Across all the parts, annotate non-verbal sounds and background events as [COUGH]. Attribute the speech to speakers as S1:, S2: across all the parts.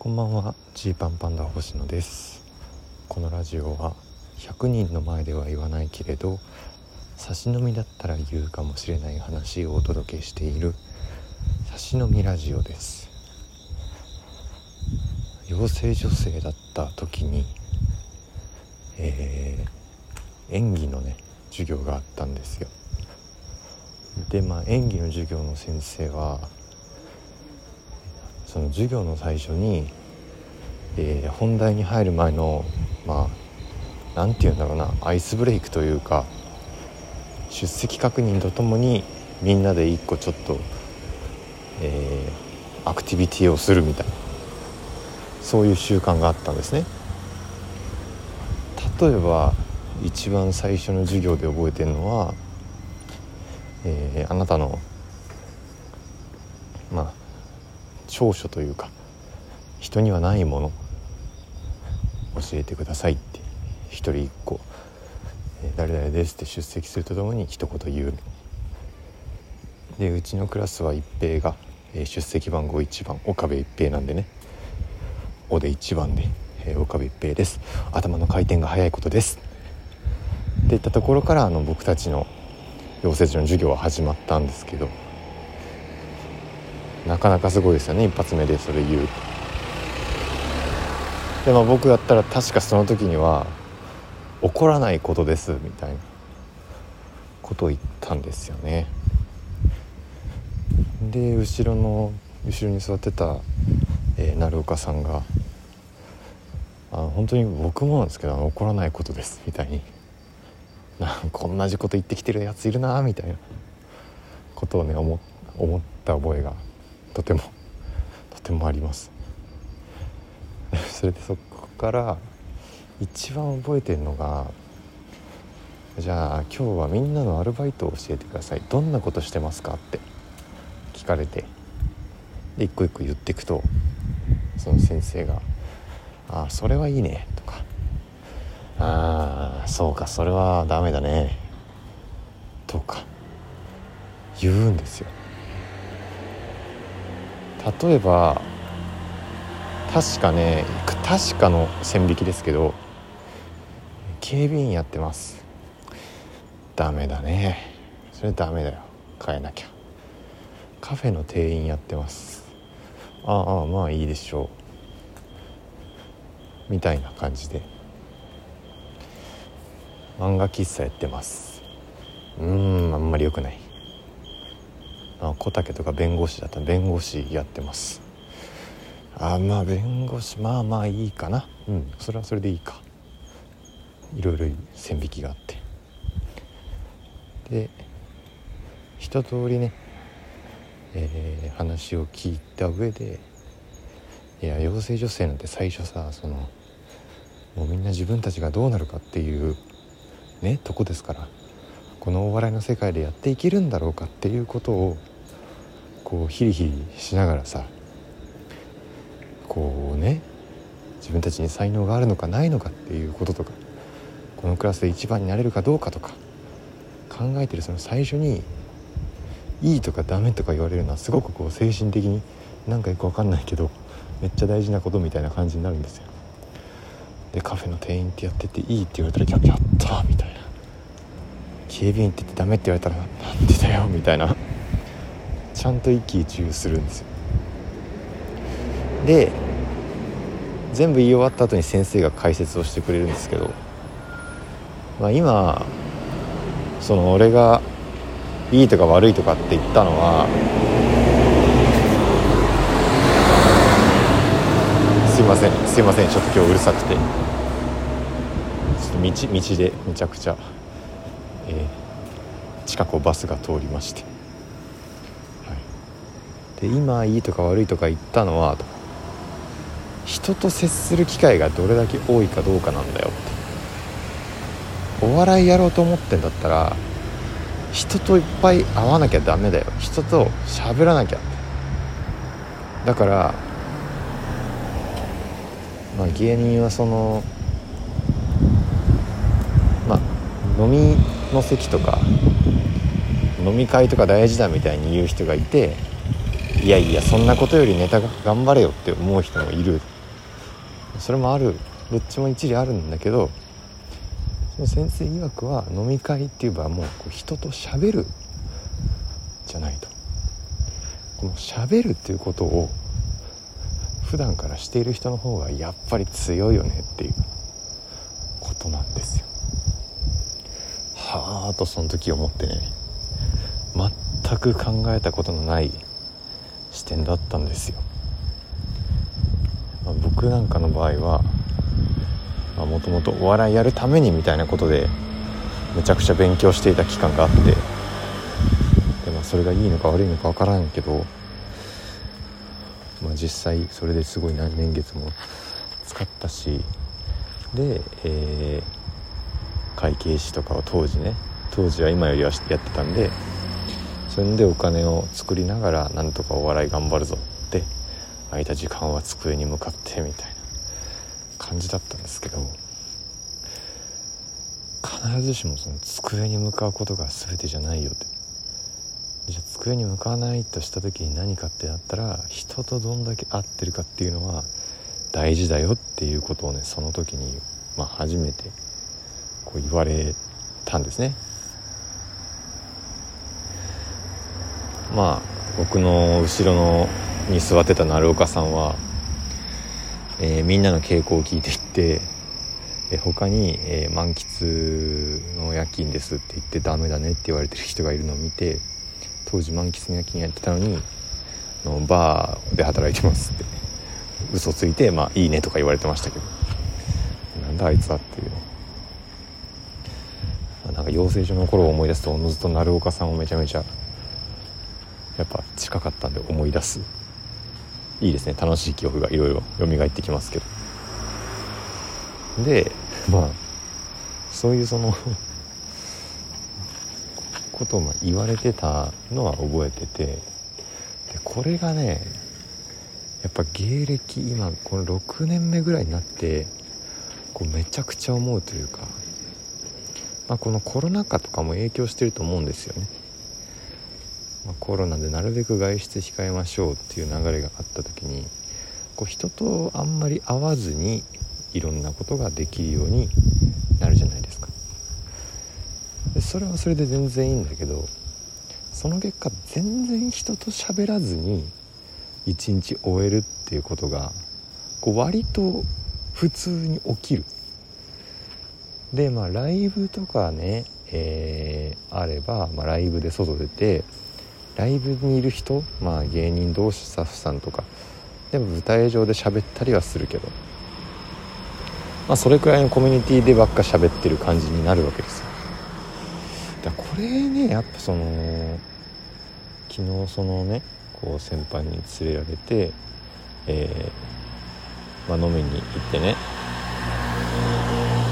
S1: こんばんは。ジーパンパンダ星野です。このラジオは100人の前では言わないけれど差し飲みだったら言うかもしれない話をお届けしている差し飲みラジオです。養成女性だった時に、えー、演技のね授業があったんですよ。でまあ演技の授業の先生はその授業の最初に、えー、本題に入る前のまあ何て言うんだろうなアイスブレイクというか出席確認とともにみんなで一個ちょっと、えー、アクティビティをするみたいなそういう習慣があったんですね。例えば一番最初の授業で覚えてるのは、えー、あなたのまあ長所というか人にはないもの教えてくださいって一人一個「誰々です」って出席するとともに一言言う。でうちのクラスは一平が出席番号1番岡部一平なんでね「お」で1番で「岡部一平です。頭の回転が速いことです」っていったところからあの僕たちの養成所の授業は始まったんですけどなかなかすごいですよね。一発目でそれ言う。でまあ僕だったら確かその時には「怒らないことです」みたいなことを言ったんですよね。で後ろの後ろに座ってた、えー、鳴岡さんが「あ本当に僕もなんですけど怒らないことです」みたいになんか同じこと言ってきてるやついるなみたいなことをね思思った覚えがとてもとてもあります。[LAUGHS] それでそこから一番覚えてるのがじゃあ今日はみんなのアルバイトを教えてください。どんなことしてますかって聞かれて。で一個一個言っていくとその先生が「ああそれはいいね」とか「ああそうかそれはダメだね」とか言うんですよ。例えば確かね確かの線引きですけど警備員やってます。ダメだね。それダメだよ。変えなきゃ。カフェの店員やってます。ああまあいいでしょう。みたいな感じで。漫画喫茶やってます。うんあんまり良くない。小竹とか弁護士だった。ら弁護士やってます。あまあ弁護士まあまあいいかな。うんそれはそれでいいか。いろいろ線引きがあって。で一通りね、えー、話を聞いた上でいや養成女性なんて最初さそのもうみんな自分たちがどうなるかっていうねとこですからこのお笑いの世界でやっていけるんだろうかっていうことをこうヒリヒリしながらさこうね自分たちに才能があるのかないのかっていうこととかこのクラスで一番になれるかどうかとか考えてるその最初にいいとかダメとか言われるのはすごくこう精神的になんかよく分かんないけどめっちゃ大事なことみたいな感じになるんですよ。でカフェの店員ってやってていいって言われたらやったみたいな。警備員って言ってダメって言われたらなんでだよみたいな。ちゃんと一喜一憂するんですよ。で全部言い終わった後に先生が解説をしてくれるんですけど、まあ、今その俺がいいとか悪いとかって言ったのはすいませんすいませんちょっと今日うるさくて。ちょっと道道でめちゃくちゃ、えー、近くをバスが通りまして。で今いいとか悪いとか言ったのは人と接する機会がどれだけ多いかどうかなんだよって。お笑いやろうと思ってんだったら人といっぱい会わなきゃダメだよ。人と喋らなきゃだからまあ芸人はそのまあ飲みの席とか飲み会とか大事だみたいに言う人がいていやいやそんなことよりネタが頑張れよって思う人もいる。それもあるどっちも一理あるんだけどその先生曰くは飲み会っていう場はもうこう人と喋るじゃないと。この喋るっていうことを普段からしている人の方がやっぱり強いよねっていう。ことなんですよ。はあとその時思ってね。全く考えたことのない視点だったんですよ、まあ、僕なんかの場合はもともとお笑いやるためにみたいなことでめちゃくちゃ勉強していた期間があってで、まあ、それがいいのか悪いのか分からんけど、まあ、実際それですごい何年月も使ったしで、えー、会計士とかを当時ね当時は今よりはやってたんでそれでお金を作りながらなんとかお笑い頑張るぞって空いた時間は机に向かってみたいな感じだったんですけど必ずしもその机に向かうことが全てじゃないよって。じゃあ机に向かわないとした時に何かってなったら人とどんだけ合ってるかっていうのは大事だよっていうことをねその時に、まあ、初めてこう言われたんですね。まあ僕の後ろのに座ってた鳴岡さんは、えー、みんなの傾向を聞いていって、え、他に、えー、満喫の夜勤ですって言ってダメだねって言われてる人がいるのを見て当時満喫の夜勤やってたのにのバーで働いてますって嘘ついてまあいいねとか言われてましたけどなんだあいつはっていう。なんか養成所の頃を思い出すとおのずと鳴岡さんをめちゃめちゃやっぱ近かったんで思い出す。いいですね。楽しい記憶がいろいろ蘇ってきますけど。で [LAUGHS] まあそういうその [LAUGHS] ことを言われてたのは覚えててでこれがねやっぱ芸歴今この6年目ぐらいになってこうめちゃくちゃ思うというか、まあ、このコロナ禍とかも影響してると思うんですよね。ま、コロナでなるべく外出控えましょうっていう流れがあった時にこう人とあんまり会わずにいろんなことができるようになるじゃないですか。でそれはそれで全然いいんだけどその結果全然人と喋らずに一日終えるっていうことがこう割と普通に起きる。でまあライブとかね、えー、あれば、まあ、ライブで外出てライブにいる人まあ芸人同士スタッフさんとか。でも舞台上で喋ったりはするけど。まあそれくらいのコミュニティでばっか喋ってる感じになるわけですよ。だこれねやっぱその昨日そのねこう先輩に連れられて、えー、まあ、飲みに行ってね。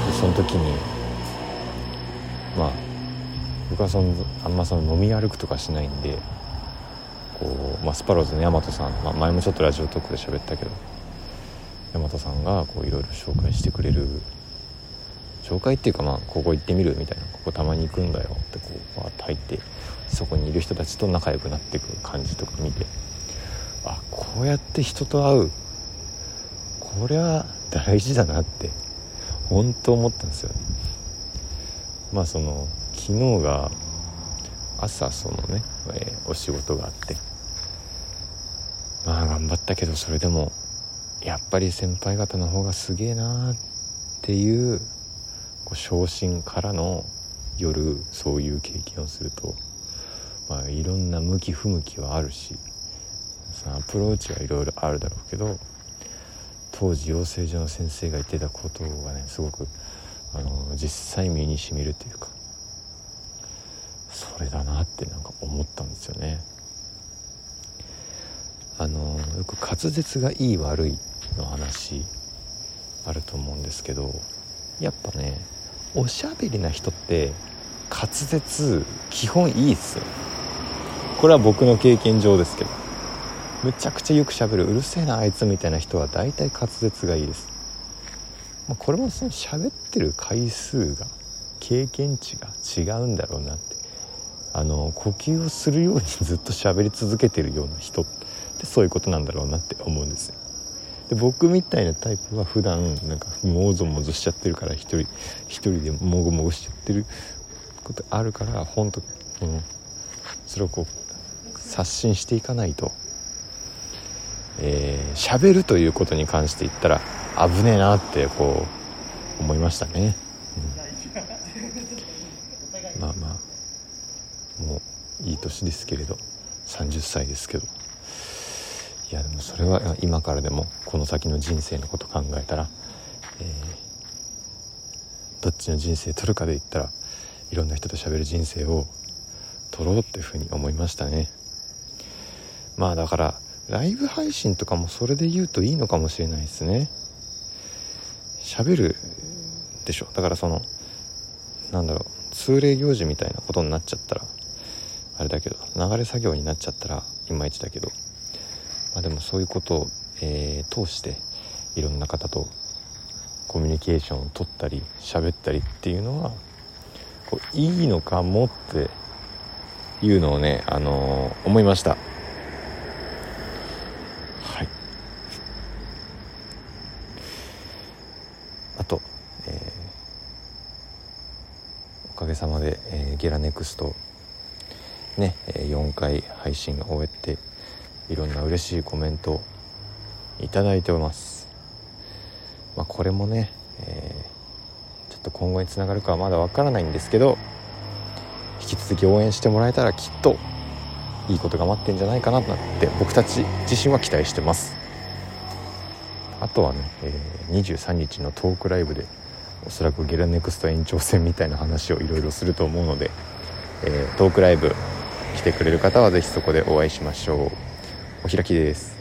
S1: でその時にまあ僕はそのあんまその飲み歩くとかしないんでこう、まあ、スパローズの大和さん、まあ、前もちょっとラジオトークで喋ったけど大和さんがこういろいろ紹介してくれる紹介っていうかまあここ行ってみるみたいなここたまに行くんだよってこうバーッと入ってそこにいる人たちと仲良くなっていく感じとか見てあこうやって人と会うこれは大事だなって本当思ったんですよね。まあその昨日が朝そのね、えー、お仕事があってまあ頑張ったけどそれでもやっぱり先輩方の方がすげえなーっていうこう昇進からの夜そういう経験をするとまあいろんな向き不向きはあるしそのアプローチはいろいろあるだろうけど当時養成所の先生が言ってたことがねすごくあの実際身にしみるというかそれだなってなんか思ったんですよね。あのよく滑舌がいい悪いの話あると思うんですけどやっぱねおしゃべりな人って滑舌基本いいっすよ。これは僕の経験上ですけどむちゃくちゃよくしゃべるうるせえなあいつみたいな人は大体滑舌がいいです、ま、これもその喋ってる回数が経験値が違うんだろうなってあの呼吸をするようにずっと喋り続けてるような人ってそういうことなんだろうなって思うんですよ。で僕みたいなタイプは普段なんかもぞもぞしちゃってるから一人一人でもごもごしちゃってることあるから本当、うん、それをこう刷新していかないとえー、喋るということに関して言ったら危ねえなってこう思いましたね、うん、まあまあもういい年ですけれど30歳ですけど。いやでもそれは今からでもこの先の人生のこと考えたら、えー、どっちの人生取るかで言ったらいろんな人と喋る人生を取ろうっていうふうに思いましたね。まあだからライブ配信とかもそれで言うといいのかもしれないですね。喋るでしょ。だからそのなんだろう通例行事みたいなことになっちゃったらあれだけど流れ作業になっちゃったらいまいちだけど。まあでもそういうことを、えー、通していろんな方とコミュニケーションを取ったり喋ったりっていうのはこういいのかもっていうのをね、あのー、思いましたはい。あと、え。おかげさまで、えー、ゲラネクストね、4回配信を終えていろんな嬉しいコメントいただいております、まあ、これもね、えー、ちょっと今後につながるかはまだわからないんですけど引き続き応援してもらえたらきっといいことが待ってんじゃないかなって僕たち自身は期待してます。あとはね、えー、23日のトークライブでおそらくゲラネクスト延長戦みたいな話をいろいろすると思うので、えー、トークライブ来てくれる方は是非そこでお会いしましょう。お開きです。